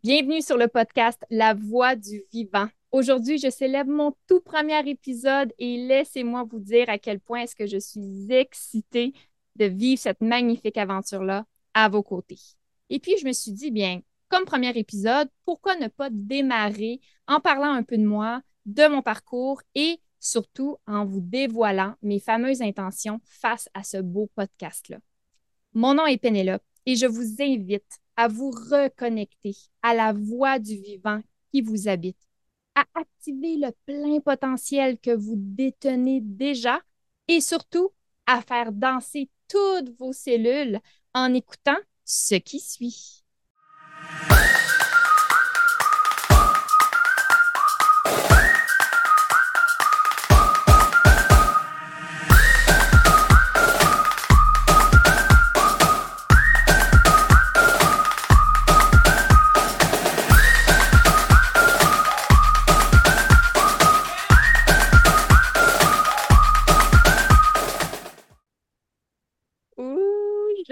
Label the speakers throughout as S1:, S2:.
S1: Bienvenue sur le podcast La Voix du Vivant. Aujourd'hui, je célèbre mon tout premier épisode et laissez-moi vous dire à quel point est-ce que je suis excitée de vivre cette magnifique aventure-là à vos côtés. Et puis, je me suis dit, bien, comme premier épisode, pourquoi ne pas démarrer en parlant un peu de moi, de mon parcours et surtout en vous dévoilant mes fameuses intentions face à ce beau podcast-là. Mon nom est Pénélope et je vous invite à vous reconnecter à la voix du vivant qui vous habite, à activer le plein potentiel que vous détenez déjà et surtout à faire danser toutes vos cellules en écoutant ce qui suit.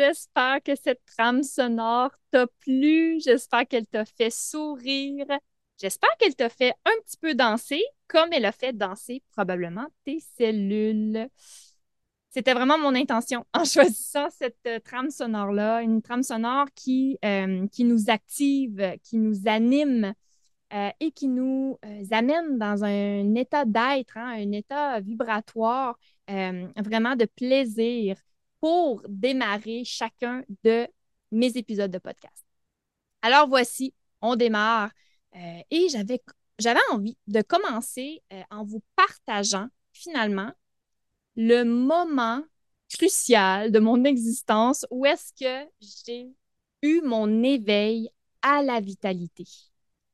S1: J'espère que cette trame sonore t'a plu. J'espère qu'elle t'a fait sourire. J'espère qu'elle t'a fait un petit peu danser, comme elle a fait danser probablement tes cellules. C'était vraiment mon intention en choisissant cette euh, trame sonore-là, une trame sonore qui, euh, nous active, qui nous anime euh, et qui nous amène dans un état d'être, hein, un état vibratoire, vraiment de plaisir, pour démarrer chacun de mes épisodes de podcast. Alors voici, on démarre euh, et j'avais, envie de commencer euh, en vous partageant finalement le moment crucial de mon existence où est-ce que j'ai eu mon éveil à la vitalité.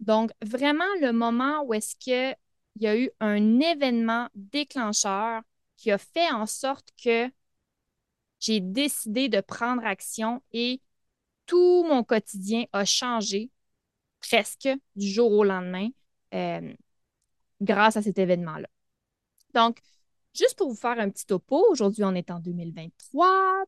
S1: Donc, vraiment le moment où est-ce qu'il y a eu un événement déclencheur qui a fait en sorte que j'ai décidé de prendre action et tout mon quotidien a changé presque du jour au lendemain euh, grâce à cet événement-là. Donc, juste pour vous faire un petit topo, aujourd'hui on est en 2023,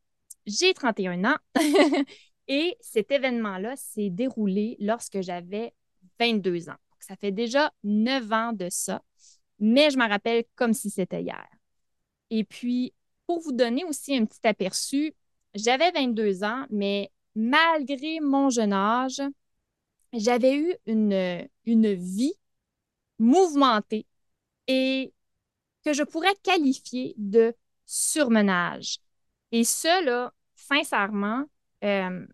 S1: j'ai 31 ans et cet événement-là s'est déroulé lorsque j'avais 22 ans. ça fait déjà 9 ans de ça, mais je me rappelle comme si c'était hier. Et puis, pour vous donner aussi un petit aperçu, j'avais 22 ans, mais malgré mon jeune âge, j'avais eu une, une vie mouvementée et que je pourrais qualifier de surmenage. Et cela, sincèrement, euh,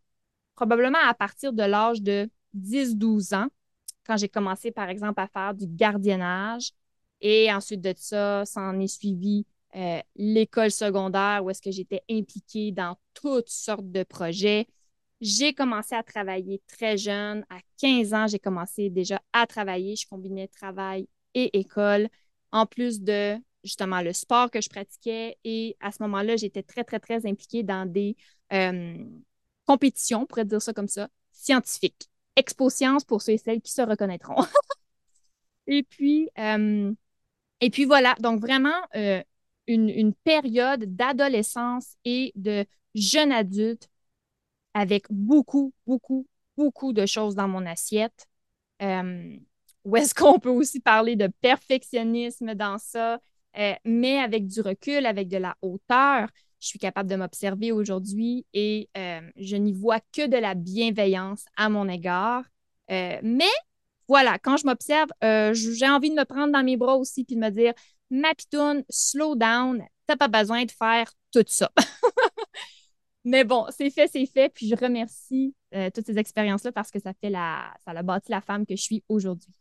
S1: probablement à partir de l'âge de 10-12 ans, quand j'ai commencé, par exemple, à faire du gardiennage. Et ensuite de ça, ça en est suivi euh, l'école secondaire où est-ce que j'étais impliquée dans toutes sortes de projets. J'ai commencé à travailler très jeune. À 15 ans, j'ai commencé déjà à travailler. Je combinais travail et école, en plus de justement le sport que je pratiquais. Et à ce moment-là, j'étais très, très, très impliquée dans des euh, compétitions, on pourrait dire ça comme ça, scientifiques. Expo Science pour ceux et celles qui se reconnaîtront. et puis, euh, et puis voilà, donc vraiment une, période d'adolescence et de jeune adulte avec beaucoup, beaucoup, beaucoup de choses dans mon assiette. Euh, ou est-ce qu'on peut aussi parler de perfectionnisme dans ça, euh, mais avec du recul, avec de la hauteur. Je suis capable de m'observer aujourd'hui et euh, je n'y vois que de la bienveillance à mon égard. mais voilà, quand je m'observe, j'ai envie de me prendre dans mes bras aussi puis de me dire ma slow down, t'as pas besoin de faire tout ça. Mais bon, c'est fait, c'est fait. Puis je remercie euh, toutes ces expériences-là parce que ça fait la, ça a bâti la femme que je suis aujourd'hui.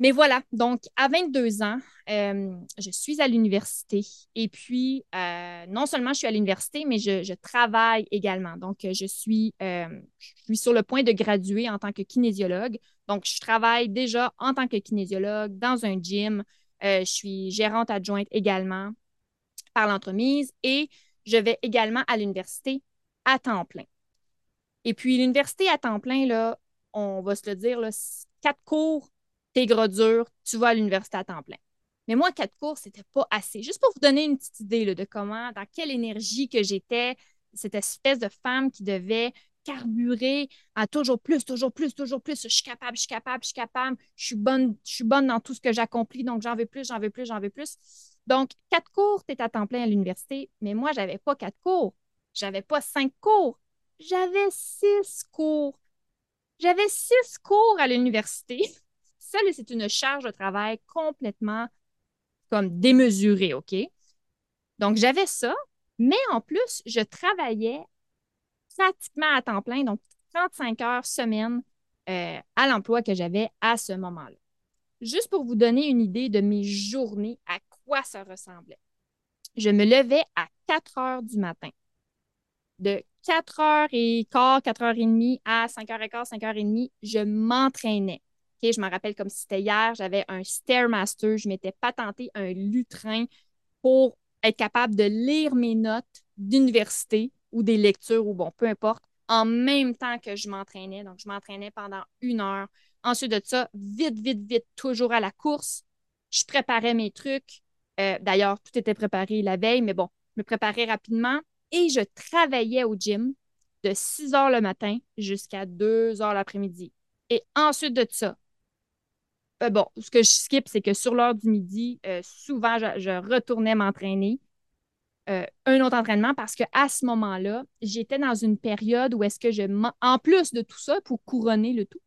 S1: Mais voilà, donc à 22 ans, euh, je suis à l'université et puis euh, non seulement je suis à l'université, mais je, travaille également. Donc je suis, je suis sur le point de graduer en tant que kinésiologue. Donc je travaille déjà en tant que kinésiologue dans un gym. Euh, je suis gérante adjointe également par l'entremise et je vais également à l'université à temps plein. Et puis, l'université à temps plein, là, on va se le dire, quatre cours, t'es gros dur, tu vas à l'université à temps plein. Mais moi, quatre cours, c'était pas assez. Juste pour vous donner une petite idée de comment, dans quelle énergie que j'étais, cette espèce de femme qui devait carburé à toujours plus, toujours plus, toujours plus. Je suis capable, je suis capable, je suis capable. Je suis bonne, je suis bonne dans tout ce que j'accomplis, donc j'en veux plus, j'en veux plus, j'en veux plus. Donc, quatre cours, tu es à temps plein à l'université, mais moi, j'avais pas quatre cours. J'avais pas cinq cours. J'avais six cours. J'avais six cours à l'université. Ça, c'est une charge de travail complètement comme démesurée, OK? Donc, j'avais ça, mais en plus, je travaillais pratiquement à temps plein, donc 35 heures semaine euh, à l'emploi que j'avais à ce moment-là. Juste pour vous donner une idée de mes journées, à quoi ça ressemblait. Je me levais à 4 heures du matin. De 4 heures et quart, 4 heures et demie à 5 heures et quart, 5 heures et demie, je m'entraînais. je me rappelle comme si c'était hier, j'avais un Stairmaster, je m'étais patenté un lutrin pour être capable de lire mes notes d'université ou des lectures ou bon, peu importe, en même temps que je m'entraînais. Donc, je m'entraînais pendant une heure. Ensuite de ça, vite, vite, vite, toujours à la course. Je préparais mes trucs. Euh, d'ailleurs, tout était préparé la veille, mais bon, je me préparais rapidement et je travaillais au gym de 6 heures le matin jusqu'à 2 heures l'après-midi. Et ensuite de ça, euh, bon, ce que je skip, c'est que sur l'heure du midi, euh, souvent, je, retournais m'entraîner. Euh, un autre entraînement parce qu'à ce moment-là, j'étais dans une période où est-ce que je, en plus de tout ça, pour couronner le tout,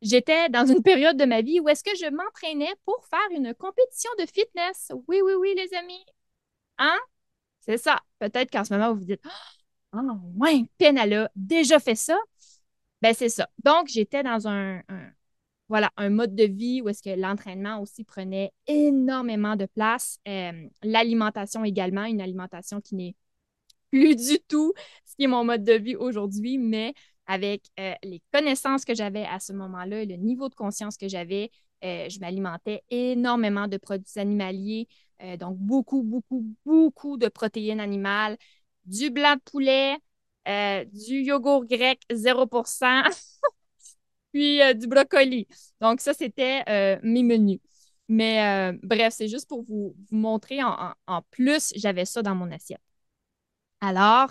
S1: j'étais dans une période de ma vie où est-ce que je m'entraînais pour faire une compétition de fitness. Oui, oui, oui, les amis. Hein? C'est ça. Peut-être qu'en ce moment, vous vous dites, oh, ouais, Pen, elle a déjà fait ça. Ben, c'est ça. Donc, j'étais dans un voilà, un mode de vie où est-ce que l'entraînement aussi prenait énormément de place. Euh, l'alimentation également, une alimentation qui n'est plus du tout ce qui est mon mode de vie aujourd'hui, mais avec euh, les connaissances que j'avais à ce moment-là le niveau de conscience que j'avais, euh, je m'alimentais énormément de produits animaliers, donc beaucoup, beaucoup, beaucoup de protéines animales, du blanc de poulet, du yogourt grec 0%. puis euh, du brocoli. Donc, ça, c'était euh, mes menus. Mais euh, bref, c'est juste pour vous, montrer en, plus, j'avais ça dans mon assiette. Alors,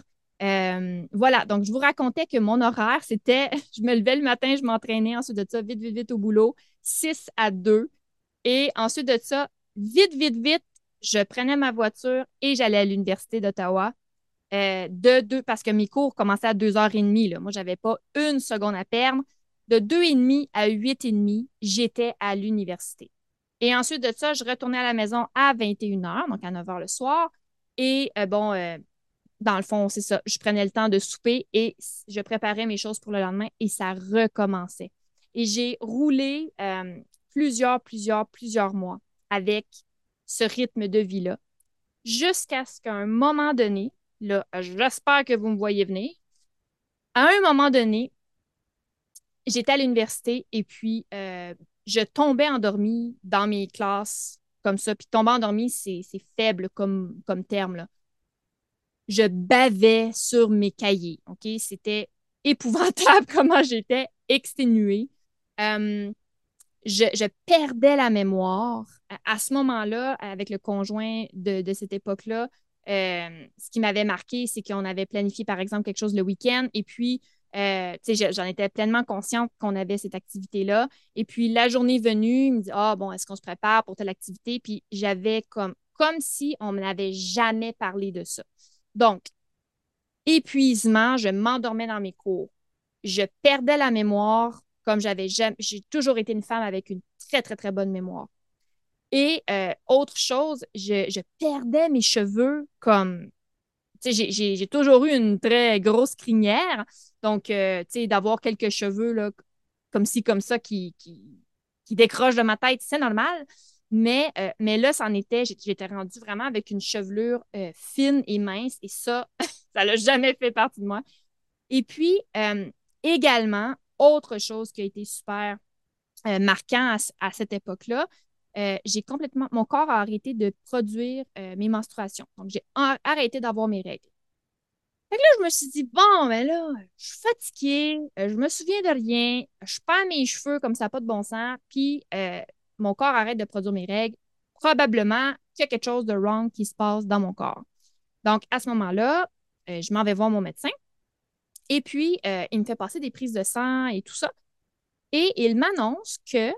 S1: voilà, donc je vous racontais que mon horaire, c'était, je me levais le matin, je m'entraînais, ensuite de ça, vite, vite, vite au boulot, 6 à 2. Et ensuite de ça, vite, vite, vite, je prenais ma voiture et j'allais à l'Université d'Ottawa. de deux, parce que mes cours commençaient à 2h30. Là. Moi, je n'avais pas une seconde à perdre de 2,5 à 8,5, j'étais à l'université. Et ensuite de ça, je retournais à la maison à 21h, donc à 9h le soir. Et euh, bon, euh, dans le fond, c'est ça. Je prenais le temps de souper et je préparais mes choses pour le lendemain et ça recommençait. Et j'ai roulé euh, plusieurs, plusieurs, plusieurs mois avec ce rythme de vie-là jusqu'à ce qu'à un moment donné, là, j'espère que vous me voyez venir, à un moment donné, j'étais à l'université et puis euh, je tombais endormie dans mes classes comme ça. Puis tomber endormie, c'est faible comme, comme terme. Là. Je bavais sur mes cahiers. OK? C'était épouvantable comment j'étais exténuée. Euh, je, perdais la mémoire. À, ce moment-là, avec le conjoint de, cette époque-là, euh, ce qui m'avait marqué, c'est qu'on avait planifié, par exemple, quelque chose le week-end et puis euh, j'en étais pleinement consciente qu'on avait cette activité-là. Et puis, la journée venue, il me dit Ah, bon, est-ce qu'on se prépare pour telle activité? Puis, j'avais comme, comme si on ne m'avait jamais parlé de ça. Donc, épuisement, je m'endormais dans mes cours. Je perdais la mémoire comme j'avais jamais. J'ai toujours été une femme avec une très, très, très bonne mémoire. Et euh, autre chose, je, perdais mes cheveux comme j'ai toujours eu une très grosse crinière. Donc, euh, d'avoir quelques cheveux là, comme ci, comme ça, qui, qui, décrochent de ma tête, c'est normal. Mais, euh, mais là, était, j'étais rendue vraiment avec une chevelure euh, fine et mince. Et ça, ça l'a jamais fait partie de moi. Et puis, également, autre chose qui a été super marquant à cette époque-là, euh, j'ai complètement, mon corps a arrêté de produire euh, mes menstruations. Donc, j'ai arrêté d'avoir mes règles. Fait que là, je me suis dit, bon, mais là, je suis fatiguée, euh, je me souviens de rien, je perds mes cheveux comme ça, pas de bon sens, puis mon corps arrête de produire mes règles. Probablement qu'il y a quelque chose de wrong qui se passe dans mon corps. Donc, à ce moment-là, je m'en vais voir mon médecin Et puis, euh, il me fait passer des prises de sang et tout ça. Et il m'annonce que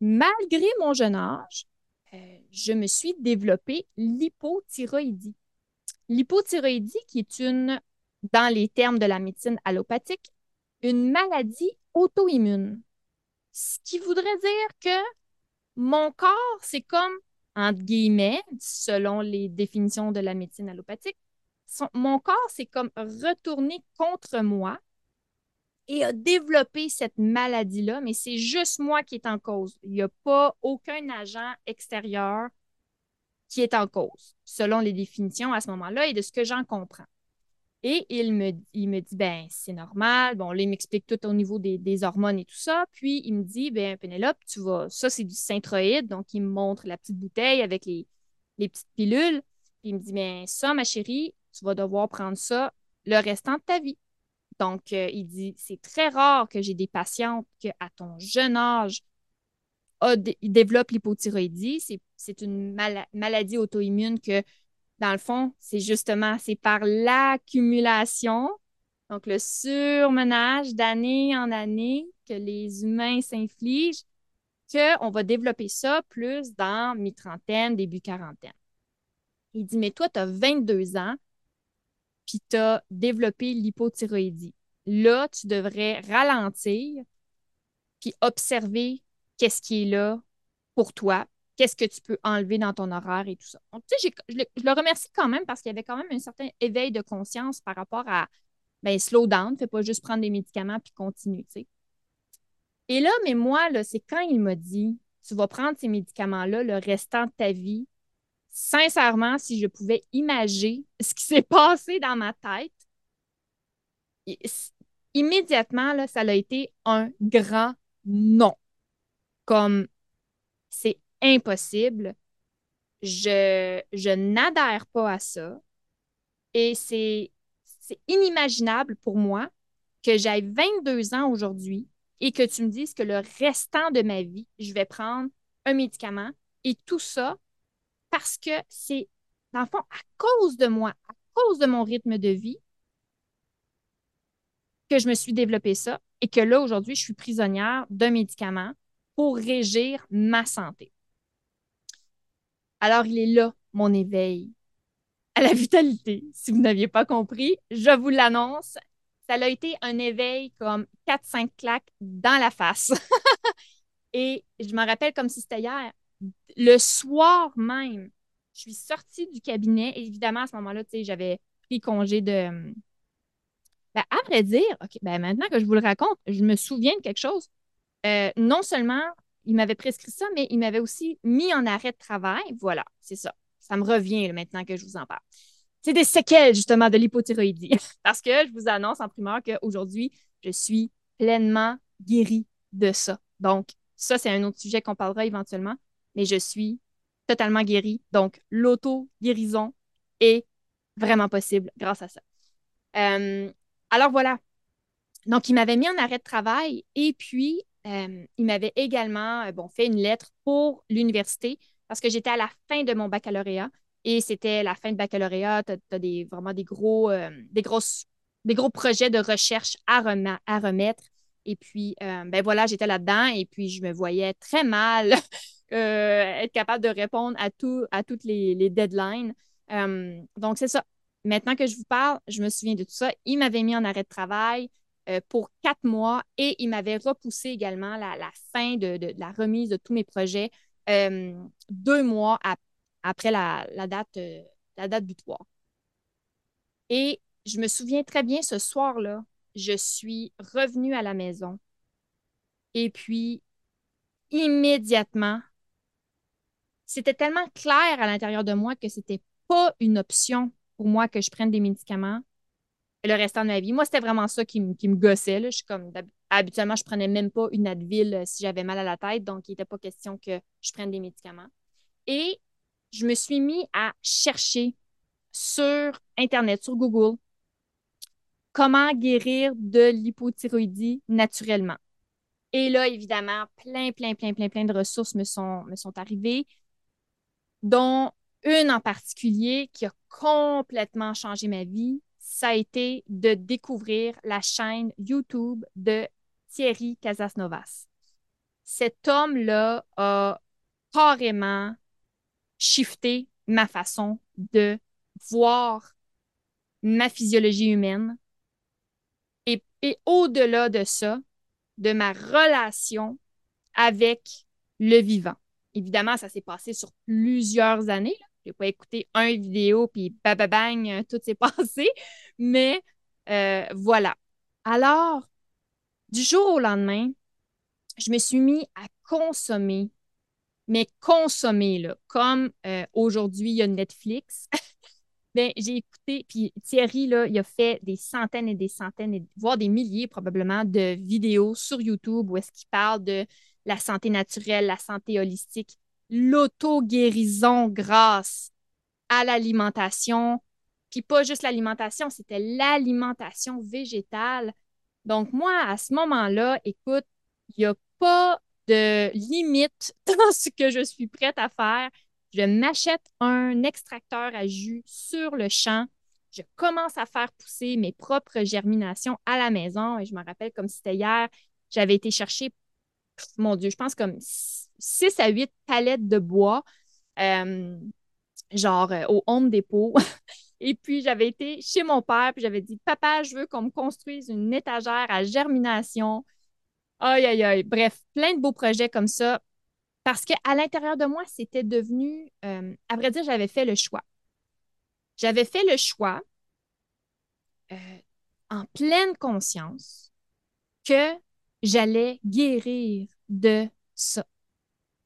S1: malgré mon jeune âge, euh, je me suis développée l'hypothyroïdie. L'hypothyroïdie, qui est une, dans les termes de la médecine allopathique, une maladie auto-immune. Ce qui voudrait dire que mon corps, c'est comme, entre guillemets, selon les définitions de la médecine allopathique, mon corps, c'est comme retourné contre moi et a développé cette maladie-là, mais c'est juste moi qui est en cause. Il n'y a pas aucun agent extérieur qui est en cause, selon les définitions à ce moment-là et de ce que j'en comprends. Et il me, il me dit, ben, c'est normal. Bon, là, il m'explique tout au niveau des, hormones et tout ça. Puis, il me dit, ben, Pénélope, tu vas, ça, c'est du synthroïde. Donc, il me montre la petite bouteille avec les, les petites pilules. Puis, il me dit, ben, ça, ma chérie, tu vas devoir prendre ça le restant de ta vie. Donc, euh, il dit, c'est très rare que j'ai des patientes qui, à ton jeune âge, développent l'hypothyroïdie. C'est une maladie auto-immune que, dans le fond, c'est justement, c'est par l'accumulation, donc le surmenage d'année en année que les humains s'infligent, qu'on va développer ça plus dans mi-trentaine, début quarantaine. Il dit, mais toi, tu as 22 ans, puis tu as développé l'hypothyroïdie. Là, tu devrais ralentir puis observer qu'est-ce qui est là pour toi, qu'est-ce que tu peux enlever dans ton horaire et tout ça. Tu sais, je, le remercie quand même parce qu'il y avait quand même un certain éveil de conscience par rapport à, ben, slow down, fais pas juste prendre des médicaments puis continue. Et là, mais moi, là, c'est quand il m'a dit, tu vas prendre ces médicaments-là le restant de ta vie, sincèrement, si je pouvais imaginer ce qui s'est passé dans ma tête, immédiatement, là, ça a été un grand non. Comme c'est impossible, je, je n'adhère pas à ça et c'est inimaginable pour moi que j'aille 22 ans aujourd'hui et que tu me dises que le restant de ma vie, je vais prendre un médicament et tout ça parce que c'est, dans le fond, à cause de moi, à cause de mon rythme de vie, que je me suis développé ça et que là, aujourd'hui, je suis prisonnière d'un médicament pour régir ma santé. Alors, il est là, mon éveil à la vitalité. Si vous n'aviez pas compris, je vous l'annonce. Ça a été un éveil comme 4-5 claques dans la face. et je me rappelle comme si c'était hier le soir même, je suis sortie du cabinet. évidemment, à ce moment-là, j'avais pris congé de. Ben, à dire, OK, ben, maintenant que je vous le raconte, je me souviens de quelque chose. Euh, non seulement il m'avait prescrit ça, mais il m'avait aussi mis en arrêt de travail. Voilà, c'est ça. Ça me revient maintenant que je vous en parle. C'est des séquelles, justement, de l'hypothyroïdie. Parce que je vous annonce en primeur qu'aujourd'hui, je suis pleinement guérie de ça. Donc, ça, c'est un autre sujet qu'on parlera éventuellement mais je suis totalement guérie. Donc, l'auto-guérison est vraiment possible grâce à ça. Euh, alors voilà. Donc, il m'avait mis en arrêt de travail et puis euh, il m'avait également euh, fait une lettre pour l'université parce que j'étais à la fin de mon baccalauréat et c'était la fin de baccalauréat. Tu as, vraiment des gros, des, grosses, des gros projets de recherche à remettre. Et puis, ben voilà, j'étais là-dedans et puis je me voyais très mal Euh, être capable de répondre à, tout, à toutes les, deadlines. Euh, donc, c'est ça. Maintenant que je vous parle, je me souviens de tout ça. Il m'avait mis en arrêt de travail euh, pour quatre mois et il m'avait repoussé également la, fin de, la remise de tous mes projets deux mois après la, date, la date butoir. Et je me souviens très bien ce soir-là, je suis revenue à la maison et puis immédiatement, c'était tellement clair à l'intérieur de moi que c'était pas une option pour moi que je prenne des médicaments le restant de ma vie. Moi, c'était vraiment ça qui, me gossait. Je suis habituellement, je prenais même pas une Advil euh, si j'avais mal à la tête, donc il n'était pas question que je prenne des médicaments. Et je me suis mis à chercher sur Internet, sur Google, comment guérir de l'hypothyroïdie naturellement. Et là, évidemment, plein, plein, plein, plein, plein de ressources me sont, arrivées dont une en particulier qui a complètement changé ma vie, ça a été de découvrir la chaîne YouTube de Thierry Casasnovas. Cet homme-là a carrément shifté ma façon de voir ma physiologie humaine. Et, au-delà de ça, de ma relation avec le vivant. Évidemment, ça s'est passé sur plusieurs années. Je n'ai pas écouté un vidéo, puis bang, tout s'est passé. Mais euh, voilà. Alors, du jour au lendemain, je me suis mis à consommer, mais consommer, là, comme euh, aujourd'hui, il y a Netflix. ben, j'ai écouté, puis Thierry, là, il a fait des centaines et des centaines, voire des milliers probablement, de vidéos sur YouTube où est-ce qu'il parle de la santé naturelle, la santé holistique, l'auto-guérison grâce à l'alimentation. Puis pas juste l'alimentation, c'était l'alimentation végétale. Donc moi, à ce moment-là, écoute, il n'y a pas de limite dans ce que je suis prête à faire. Je m'achète un extracteur à jus sur le champ. Je commence à faire pousser mes propres germinations à la maison. Et je me rappelle comme c'était hier, j'avais été chercher mon Dieu, je pense comme 6 à 8 palettes de bois, euh, genre euh, au Home Depot. Et puis, j'avais été chez mon père, puis j'avais dit Papa, je veux qu'on me construise une étagère à germination. Aïe, aïe, aïe. Bref, plein de beaux projets comme ça. Parce qu'à l'intérieur de moi, c'était devenu, euh, à vrai dire, j'avais fait le choix. J'avais fait le choix en pleine conscience que j'allais guérir de ça.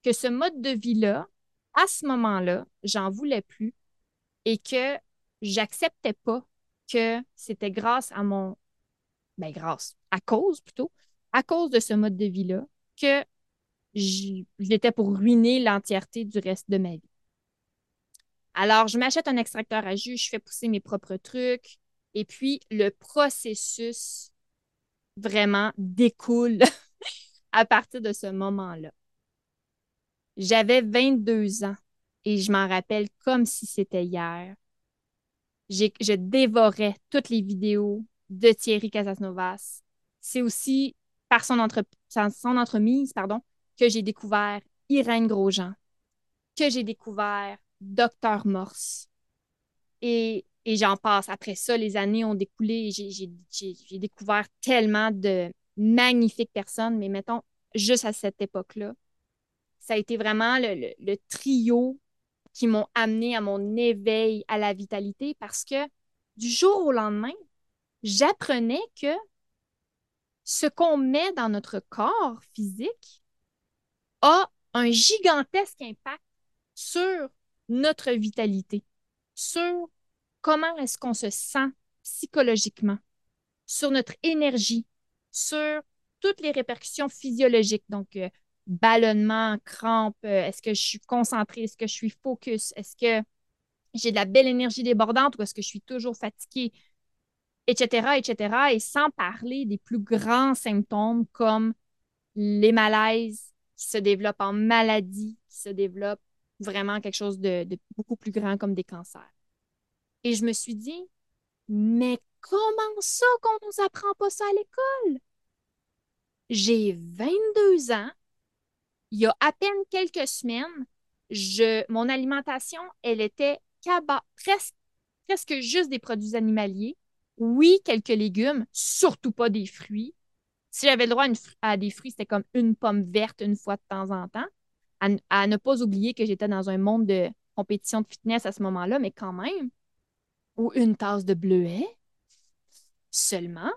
S1: Que ce mode de vie-là, à ce moment-là, j'en voulais plus et que j'acceptais pas que c'était grâce à mon, ben grâce, à cause plutôt, à cause de ce mode de vie-là, que j'étais pour ruiner l'entièreté du reste de ma vie. Alors, je m'achète un extracteur à jus, je fais pousser mes propres trucs, et puis le processus vraiment découle à partir de ce moment-là. J'avais 22 ans et je m'en rappelle comme si c'était hier. Je dévorais toutes les vidéos de Thierry Casasnovas. C'est aussi par son, son entremise pardon, que j'ai découvert Irène Grosjean, que j'ai découvert Docteur Morse. Et et j'en passe. Après ça, les années ont découlé. J'ai découvert tellement de magnifiques personnes, mais mettons, juste à cette époque-là, ça a été vraiment le, trio qui m'ont amené à mon éveil à la vitalité parce que du jour au lendemain, j'apprenais que ce qu'on met dans notre corps physique a un gigantesque impact sur notre vitalité, sur comment est-ce qu'on se sent psychologiquement, sur notre énergie, sur toutes les répercussions physiologiques, donc euh, ballonnement, crampes, euh, est-ce que je suis concentrée, est-ce que je suis focus, est-ce que j'ai de la belle énergie débordante ou est-ce que je suis toujours fatiguée, etc., etc., et sans parler des plus grands symptômes comme les malaises qui se développent en maladie, qui se développent vraiment quelque chose de beaucoup plus grand comme des cancers. Et je me suis dit, mais comment ça qu'on nous apprend pas ça à l'école? J'ai 22 ans. Il y a à peine quelques semaines, je, mon alimentation, elle était presque, presque juste des produits animaliers. Oui, quelques légumes, surtout pas des fruits. Si j'avais le droit à, des fruits, c'était comme une pomme verte une fois de temps en temps. À, ne pas oublier que j'étais dans un monde de compétition de fitness à ce moment-là, mais quand même. Ou une tasse de bleuet seulement,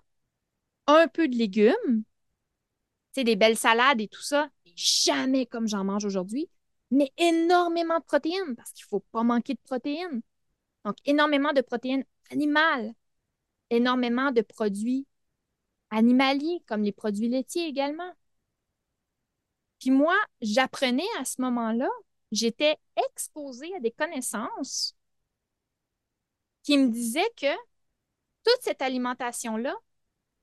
S1: un peu de légumes, c'est des belles salades et tout ça, jamais comme j'en mange aujourd'hui, mais énormément de protéines parce qu'il ne faut pas manquer de protéines. Donc, énormément de protéines animales, énormément de produits animaliers, comme les produits laitiers également. Puis moi, j'apprenais à ce moment-là, j'étais exposée à des connaissances qui me disait que toute cette alimentation-là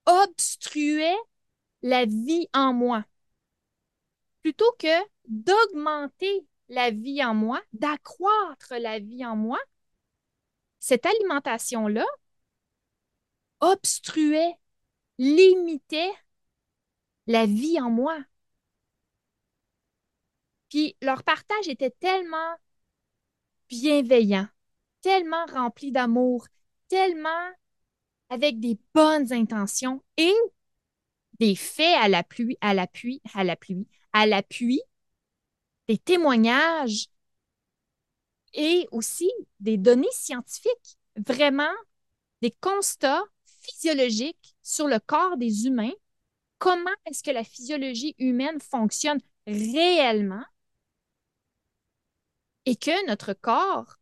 S1: obstruait la vie en moi. Plutôt que d'augmenter la vie en moi, d'accroître la vie en moi, cette alimentation-là obstruaient, limitaient la vie en moi. Puis leur partage était tellement bienveillant, tellement rempli d'amour, tellement avec des bonnes intentions et des faits à l'appui, à l'appui, à l'appui, à l'appui, des témoignages et aussi des données scientifiques, vraiment des constats physiologiques sur le corps des humains, comment est-ce que la physiologie humaine fonctionne réellement et que notre corps,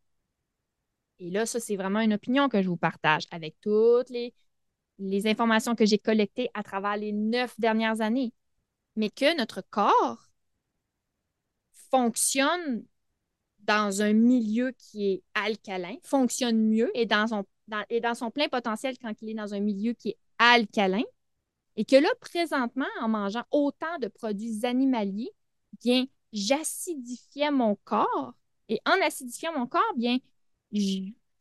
S1: et là, ça, c'est vraiment une opinion que je vous partage avec toutes les, informations que j'ai collectées à travers les neuf dernières années, mais que notre corps fonctionne dans un milieu qui est alcalin, fonctionne mieux et dans son, et dans son plein potentiel quand il est dans un milieu qui est alcalin. Et que là, présentement, en mangeant autant de produits animaliers, bien, j'acidifiais mon corps et en acidifiant mon corps, bien,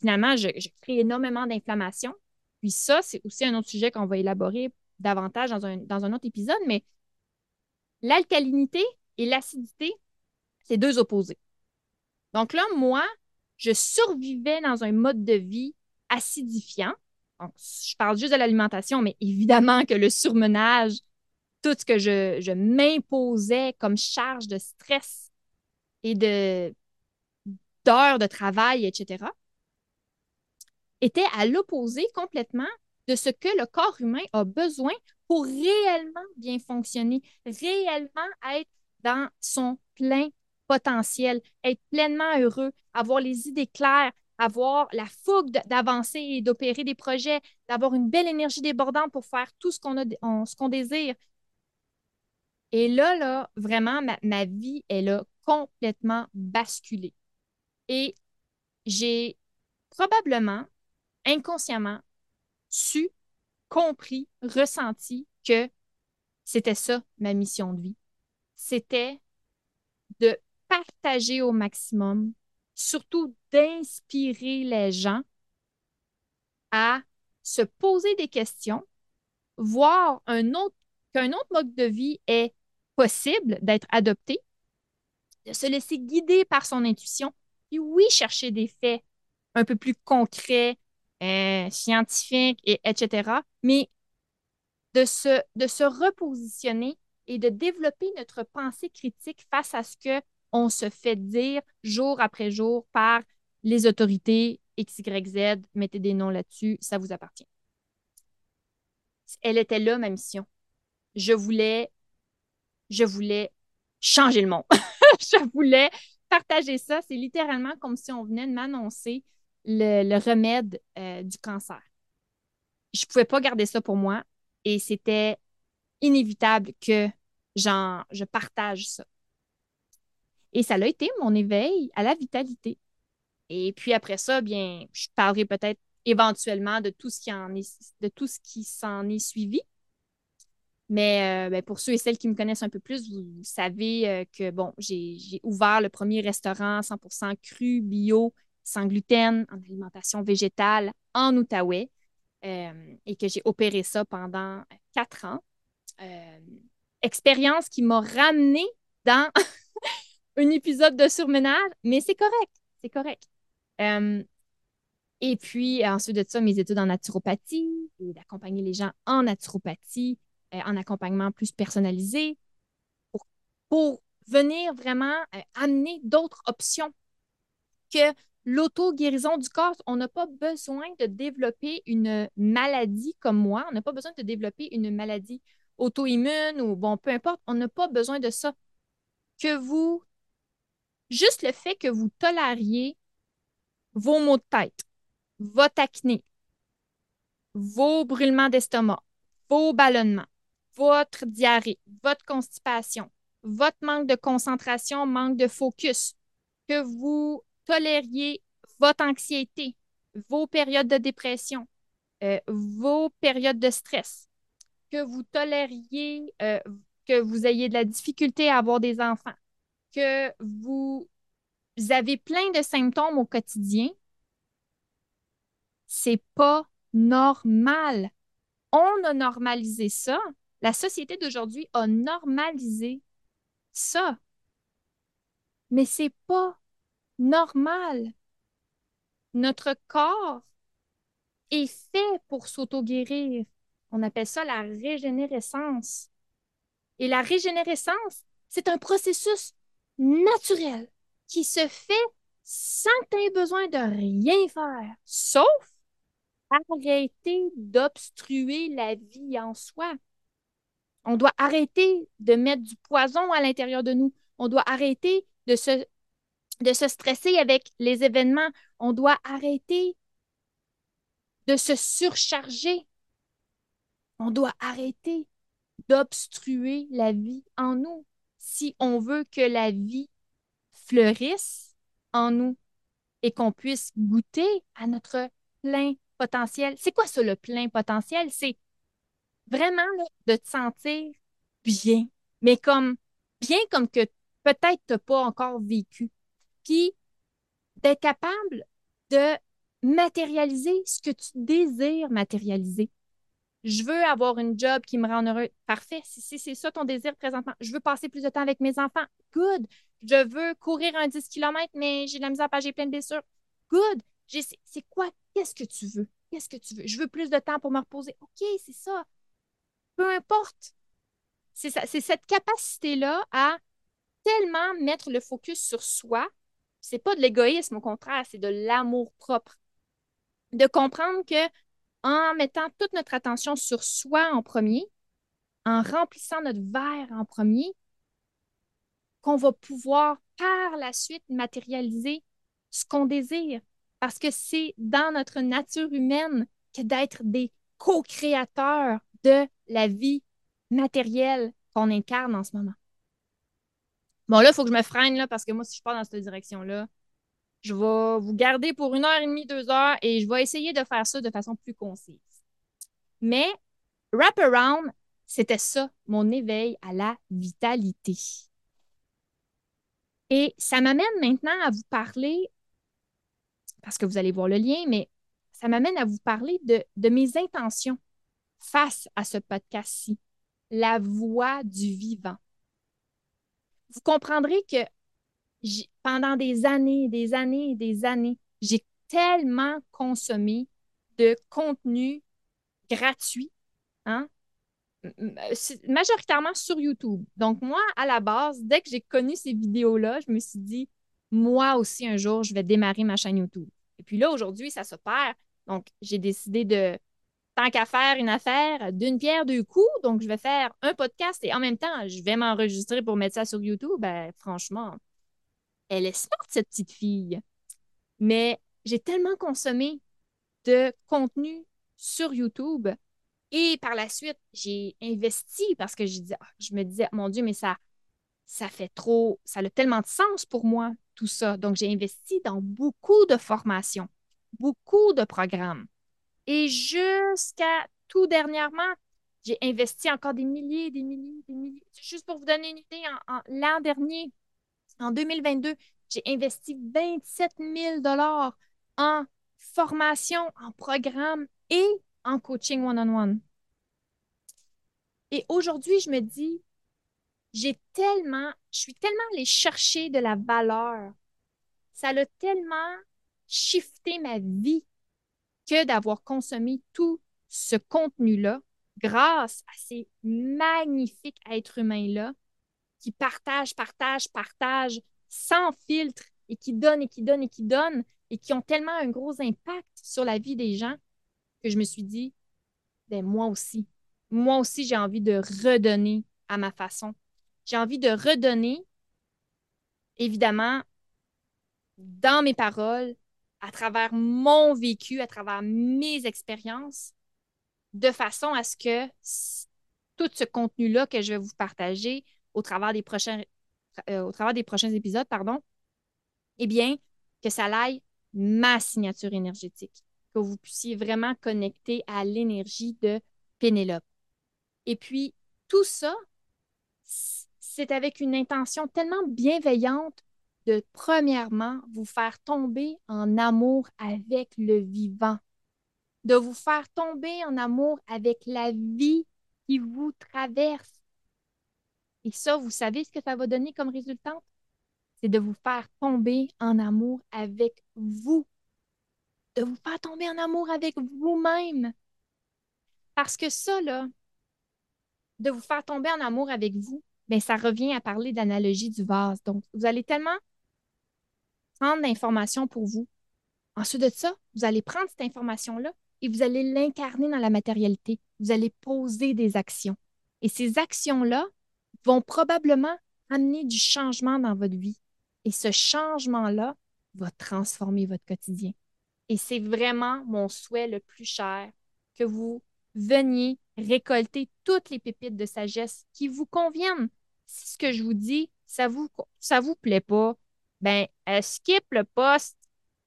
S1: finalement, je, crée énormément d'inflammation. Puis ça, c'est aussi un autre sujet qu'on va élaborer davantage dans un, dans un autre épisode, mais l'alcalinité et l'acidité, c'est deux opposés. Donc là, moi, je survivais dans un mode de vie acidifiant. Je parle juste de l'alimentation, mais évidemment que le surmenage, tout ce que je, je m'imposais comme charge de stress et de d'heures de travail, etc., était à l'opposé complètement de ce que le corps humain a besoin pour réellement bien fonctionner, réellement être dans son plein potentiel, être pleinement heureux, avoir les idées claires, avoir la fougue d'avancer et d'opérer des projets, d'avoir une belle énergie débordante pour faire tout ce qu'on désire. Et là, là, vraiment, ma, ma vie, elle a complètement basculé. Et j'ai probablement, inconsciemment, su, compris, ressenti que c'était ça ma mission de vie. C'était de partager au maximum, surtout d'inspirer les gens à se poser des questions, voir un autre, qu'un autre mode de vie est possible d'être adopté, de se laisser guider par son intuition, puis oui, chercher des faits un peu plus concrets, euh, scientifiques, et, etc., mais de se, de se repositionner et de développer notre pensée critique face à ce que on se fait dire jour après jour par les autorités X, Y, Z, mettez des noms là-dessus, ça vous appartient. Elle était là, ma mission. Je voulais, je voulais changer le monde. je voulais partager ça. C'est littéralement comme si on venait de m'annoncer le, remède euh, du cancer. Je ne pouvais pas garder ça pour moi et c'était inévitable que je partage ça. Et ça a été mon éveil à la vitalité. Et puis après ça, bien, je parlerai peut-être éventuellement de tout ce qui en est, de tout ce qui s'en est suivi. Mais euh, ben, pour ceux et celles qui me connaissent un peu plus, vous, savez euh, que bon, j'ai ouvert le premier restaurant 100% cru, bio, sans gluten, en alimentation végétale en Outaouais euh, et que j'ai opéré ça pendant quatre ans. expérience qui m'a ramené dans un épisode de surmenage, mais c'est correct, c'est correct. et puis, ensuite de ça, mes études en naturopathie et d'accompagner les gens en naturopathie, euh, en accompagnement plus personnalisé pour, venir vraiment euh, amener d'autres options que l'auto-guérison du corps. On n'a pas besoin de développer une maladie comme moi. On n'a pas besoin de développer une maladie auto-immune ou bon, peu importe. On n'a pas besoin de ça. Que vous, juste le fait que vous tolériez vos maux de tête, votre acné, vos brûlements d'estomac, vos ballonnements, votre diarrhée, votre constipation, votre manque de concentration, manque de focus, que vous tolériez votre anxiété, vos périodes de dépression, euh, vos périodes de stress, que vous tolériez, euh, que vous ayez de la difficulté à avoir des enfants, que vous avez plein de symptômes au quotidien, c'est pas normal. On a normalisé ça. La société d'aujourd'hui a normalisé ça. Mais c'est pas normal. Notre corps est fait pour s'auto-guérir. On appelle ça la régénérescence. Et la régénérescence, c'est un processus naturel qui se fait sans que besoin de rien faire, sauf arrêter d'obstruer la vie en soi. On doit arrêter de mettre du poison à l'intérieur de nous. On doit arrêter de se, de se stresser avec les événements. On doit arrêter de se surcharger. On doit arrêter d'obstruer la vie en nous si on veut que la vie fleurisse en nous et qu'on puisse goûter à notre plein potentiel. C'est quoi ça, le plein potentiel? C'est vraiment de te sentir bien, mais comme bien comme que peut-être tu n'as pas encore vécu. Puis d'être capable de matérialiser ce que tu désires matérialiser. Je veux avoir une job qui me rend heureux. Parfait. Si c'est ça ton désir présentement, je veux passer plus de temps avec mes enfants. Good. Je veux courir un 10 km, mais j'ai de la misère à j'ai plein de blessures. Good. C'est quoi? Qu'est-ce que tu veux? Qu'est-ce que tu veux? Je veux plus de temps pour me reposer. OK, c'est ça. Peu importe. C'est cette capacité-là à tellement mettre le focus sur soi. C'est pas de l'égoïsme, au contraire, c'est de l'amour propre. De comprendre que en mettant toute notre attention sur soi en premier, en remplissant notre verre en premier, qu'on va pouvoir par la suite matérialiser ce qu'on désire. Parce que c'est dans notre nature humaine que d'être des co-créateurs de la vie matérielle qu'on incarne en ce moment. Bon, là, il faut que je me freine là, parce que moi, si je pars dans cette direction-là, je vais vous garder pour une heure et demie, deux heures, et je vais essayer de faire ça de façon plus concise. Mais Wraparound, c'était ça, mon éveil à la vitalité. Et ça m'amène maintenant à vous parler, parce que vous allez voir le lien, mais ça m'amène à vous parler de, de mes intentions face à ce podcast-ci, la voix du vivant. Vous comprendrez que pendant des années, des années, des années, j'ai tellement consommé de contenu gratuit, hein? majoritairement sur YouTube. Donc, moi, à la base, dès que j'ai connu ces vidéos-là, je me suis dit, moi aussi, un jour, je vais démarrer ma chaîne YouTube. Et puis là, aujourd'hui, ça se perd. Donc, j'ai décidé de, tant qu'à faire une affaire, d'une pierre, deux coups. Donc, je vais faire un podcast et en même temps, je vais m'enregistrer pour mettre ça sur YouTube. Ben, franchement, elle est smart, cette petite fille. Mais j'ai tellement consommé de contenu sur YouTube et par la suite, j'ai investi parce que je, je me disais, mon Dieu, mais ça, ça fait trop, ça a tellement de sens pour moi, tout ça. Donc, j'ai investi dans beaucoup de formations, beaucoup de programmes. Et jusqu'à tout dernièrement, j'ai investi encore des milliers, des milliers, des milliers. Juste pour vous donner une idée, en l'an dernier, en 2022, j'ai investi 27 000 en formation, en programme et en coaching one-on-one. Et aujourd'hui, je me dis, j'ai tellement, je suis tellement allée chercher de la valeur. Ça a tellement shifté ma vie que d'avoir consommé tout ce contenu-là grâce à ces magnifiques êtres humains-là qui partagent, partagent, partagent sans filtre et qui donnent et qui donnent et qui donnent et qui ont tellement un gros impact sur la vie des gens que je me suis dit, ben moi aussi, moi aussi, j'ai envie de redonner à ma façon. J'ai envie de redonner, évidemment, dans mes paroles, à travers mon vécu, à travers mes expériences, de façon à ce que tout ce contenu-là que je vais vous partager au travers des prochains, euh, au travers des prochains épisodes, pardon, eh bien, que ça aille ma signature énergétique, que vous puissiez vraiment connecter à l'énergie de Pénélope. Et puis, tout ça, c'est avec une intention tellement bienveillante de, premièrement, vous faire tomber en amour avec le vivant. de vous faire tomber en amour avec la vie qui vous traverse. Et ça, vous savez ce que ça va donner comme résultat? C'est de vous faire tomber en amour avec vous, de vous faire tomber en amour avec vous-même. Parce que ça, là, de vous faire tomber en amour avec vous, bien, ça revient à parler d'analogie du vase. Donc, vous allez tellement prendre l'information pour vous. Ensuite de ça, vous allez prendre cette information-là et vous allez l'incarner dans la matérialité. Vous allez poser des actions. Et ces actions-là vont probablement amener du changement dans votre vie. Et ce changement-là va transformer votre quotidien. Et c'est vraiment mon souhait le plus cher que vous veniez récolter toutes les pépites de sagesse qui vous conviennent. Si ce que je vous dis, ça vous, ça vous plaît pas, ben, euh, skip le poste,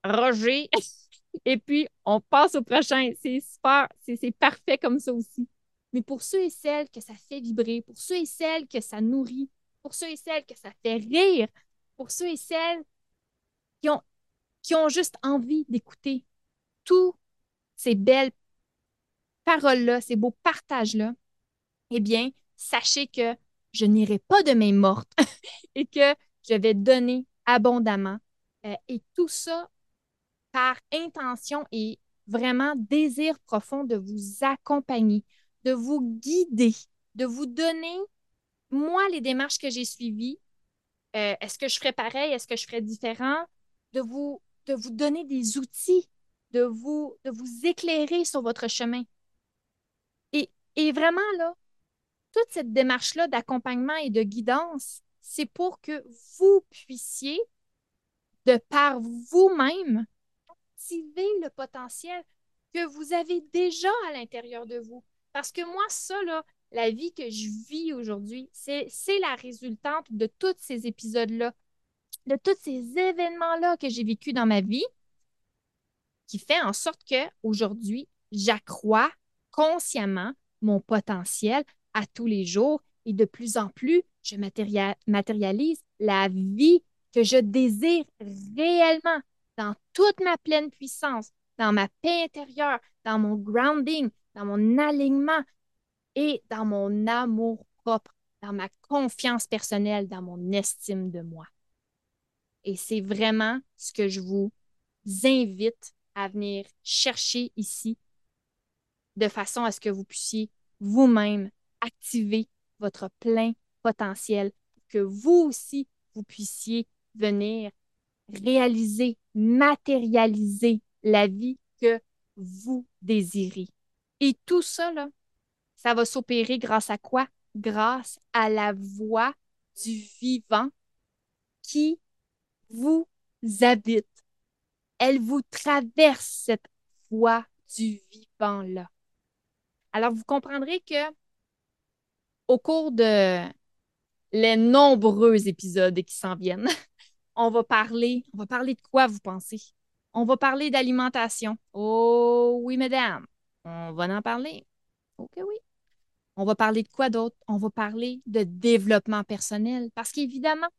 S1: Roger, et puis on passe au prochain. C'est super, c'est parfait comme ça aussi. Mais pour ceux et celles que ça fait vibrer, pour ceux et celles que ça nourrit, pour ceux et celles que ça fait rire, pour ceux et celles qui ont, juste envie d'écouter tous ces belles paroles-là, ces beaux partages-là, eh bien, sachez que je n'irai pas de main morte et que je vais donner abondamment. Euh, et tout ça par intention et vraiment désir profond de vous accompagner, de vous guider, de vous donner, moi, les démarches que j'ai suivies, euh, est-ce que je ferais pareil? Est-ce que je ferais différent? De vous, de vous donner des outils, de vous, de vous éclairer sur votre chemin. Et, et vraiment, là, toute cette démarche-là d'accompagnement et de guidance, c'est pour que vous puissiez, de par vous-même, activer le potentiel que vous avez déjà à l'intérieur de vous. Parce que moi, ça, la vie que je vis aujourd'hui, c'est la résultante de tous ces épisodes-là, de tous ces événements-là que j'ai vécu dans ma vie, qui fait en sorte que aujourd'hui, j'accrois consciemment mon potentiel à tous les jours et de plus en plus, je matérialise la vie que je désire réellement dans toute ma pleine puissance, dans ma paix intérieure, dans mon grounding, dans mon alignement et dans mon amour propre, dans ma confiance personnelle, dans mon estime de moi. Et c'est vraiment ce que je vous invite à venir chercher ici de façon à ce que vous puissiez vous-même activer votre plein potentiel, que vous aussi, vous puissiez venir réaliser, matérialiser la vie que vous désirez. Et tout ça, là, ça va s'opérer grâce à quoi? Grâce à la voix du vivant qui vous habite. Elle vous traverse cette voix du vivant-là. Alors, vous comprendrez que au cours de les nombreux épisodes qui s'en viennent, on va parler, on va parler de quoi vous pensez? On va parler d'alimentation. Oh oui, madame. On va en parler. OK, oui. On va parler de quoi d'autre? On va parler de développement personnel. Parce qu'évidemment,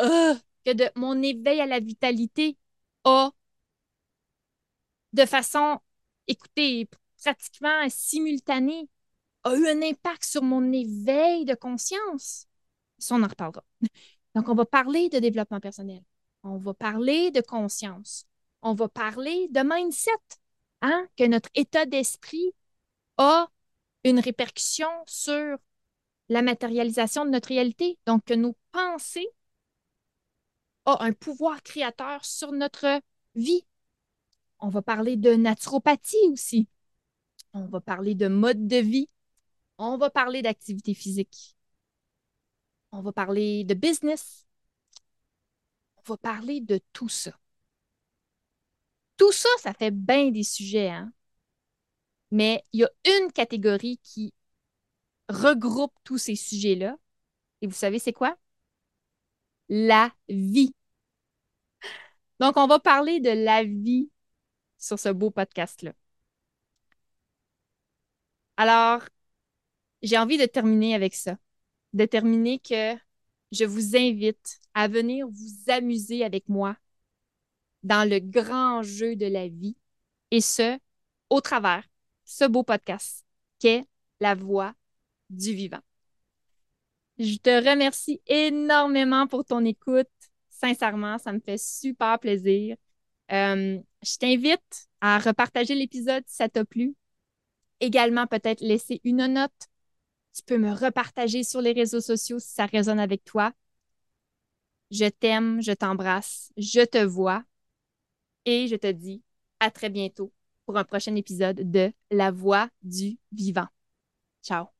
S1: euh, que de, mon éveil à la vitalité a, de façon, écoutez, pratiquement simultanée, a eu un impact sur mon éveil de conscience. Ça, on en reparlera. Donc, on va parler de développement personnel. On va parler de conscience. On va parler de mindset, hein? que notre état d'esprit a une répercussion sur la matérialisation de notre réalité. Donc, que nos pensées ont un pouvoir créateur sur notre vie. On va parler de naturopathie aussi. On va parler de mode de vie. On va parler d'activité physique on va parler de business, on va parler de tout ça. Tout ça, ça fait bien des sujets, hein? Mais il y a une catégorie qui regroupe tous ces sujets-là. Et vous savez, c'est quoi? La vie. Donc, on va parler de la vie sur ce beau podcast-là. Alors, j'ai envie de terminer avec ça déterminer que je vous invite à venir vous amuser avec moi dans le grand jeu de la vie, et ce, au travers ce beau podcast qu'est La Voix du Vivant. Je te remercie énormément pour ton écoute. Sincèrement, ça me fait super plaisir. Euh, je t'invite à repartager l'épisode si ça t'a plu. Également, peut-être laisser une note. Tu peux me repartager sur les réseaux sociaux si ça résonne avec toi. Je t'aime, je t'embrasse, je te vois et je te dis à très bientôt pour un prochain épisode de La Voix du Vivant. Ciao.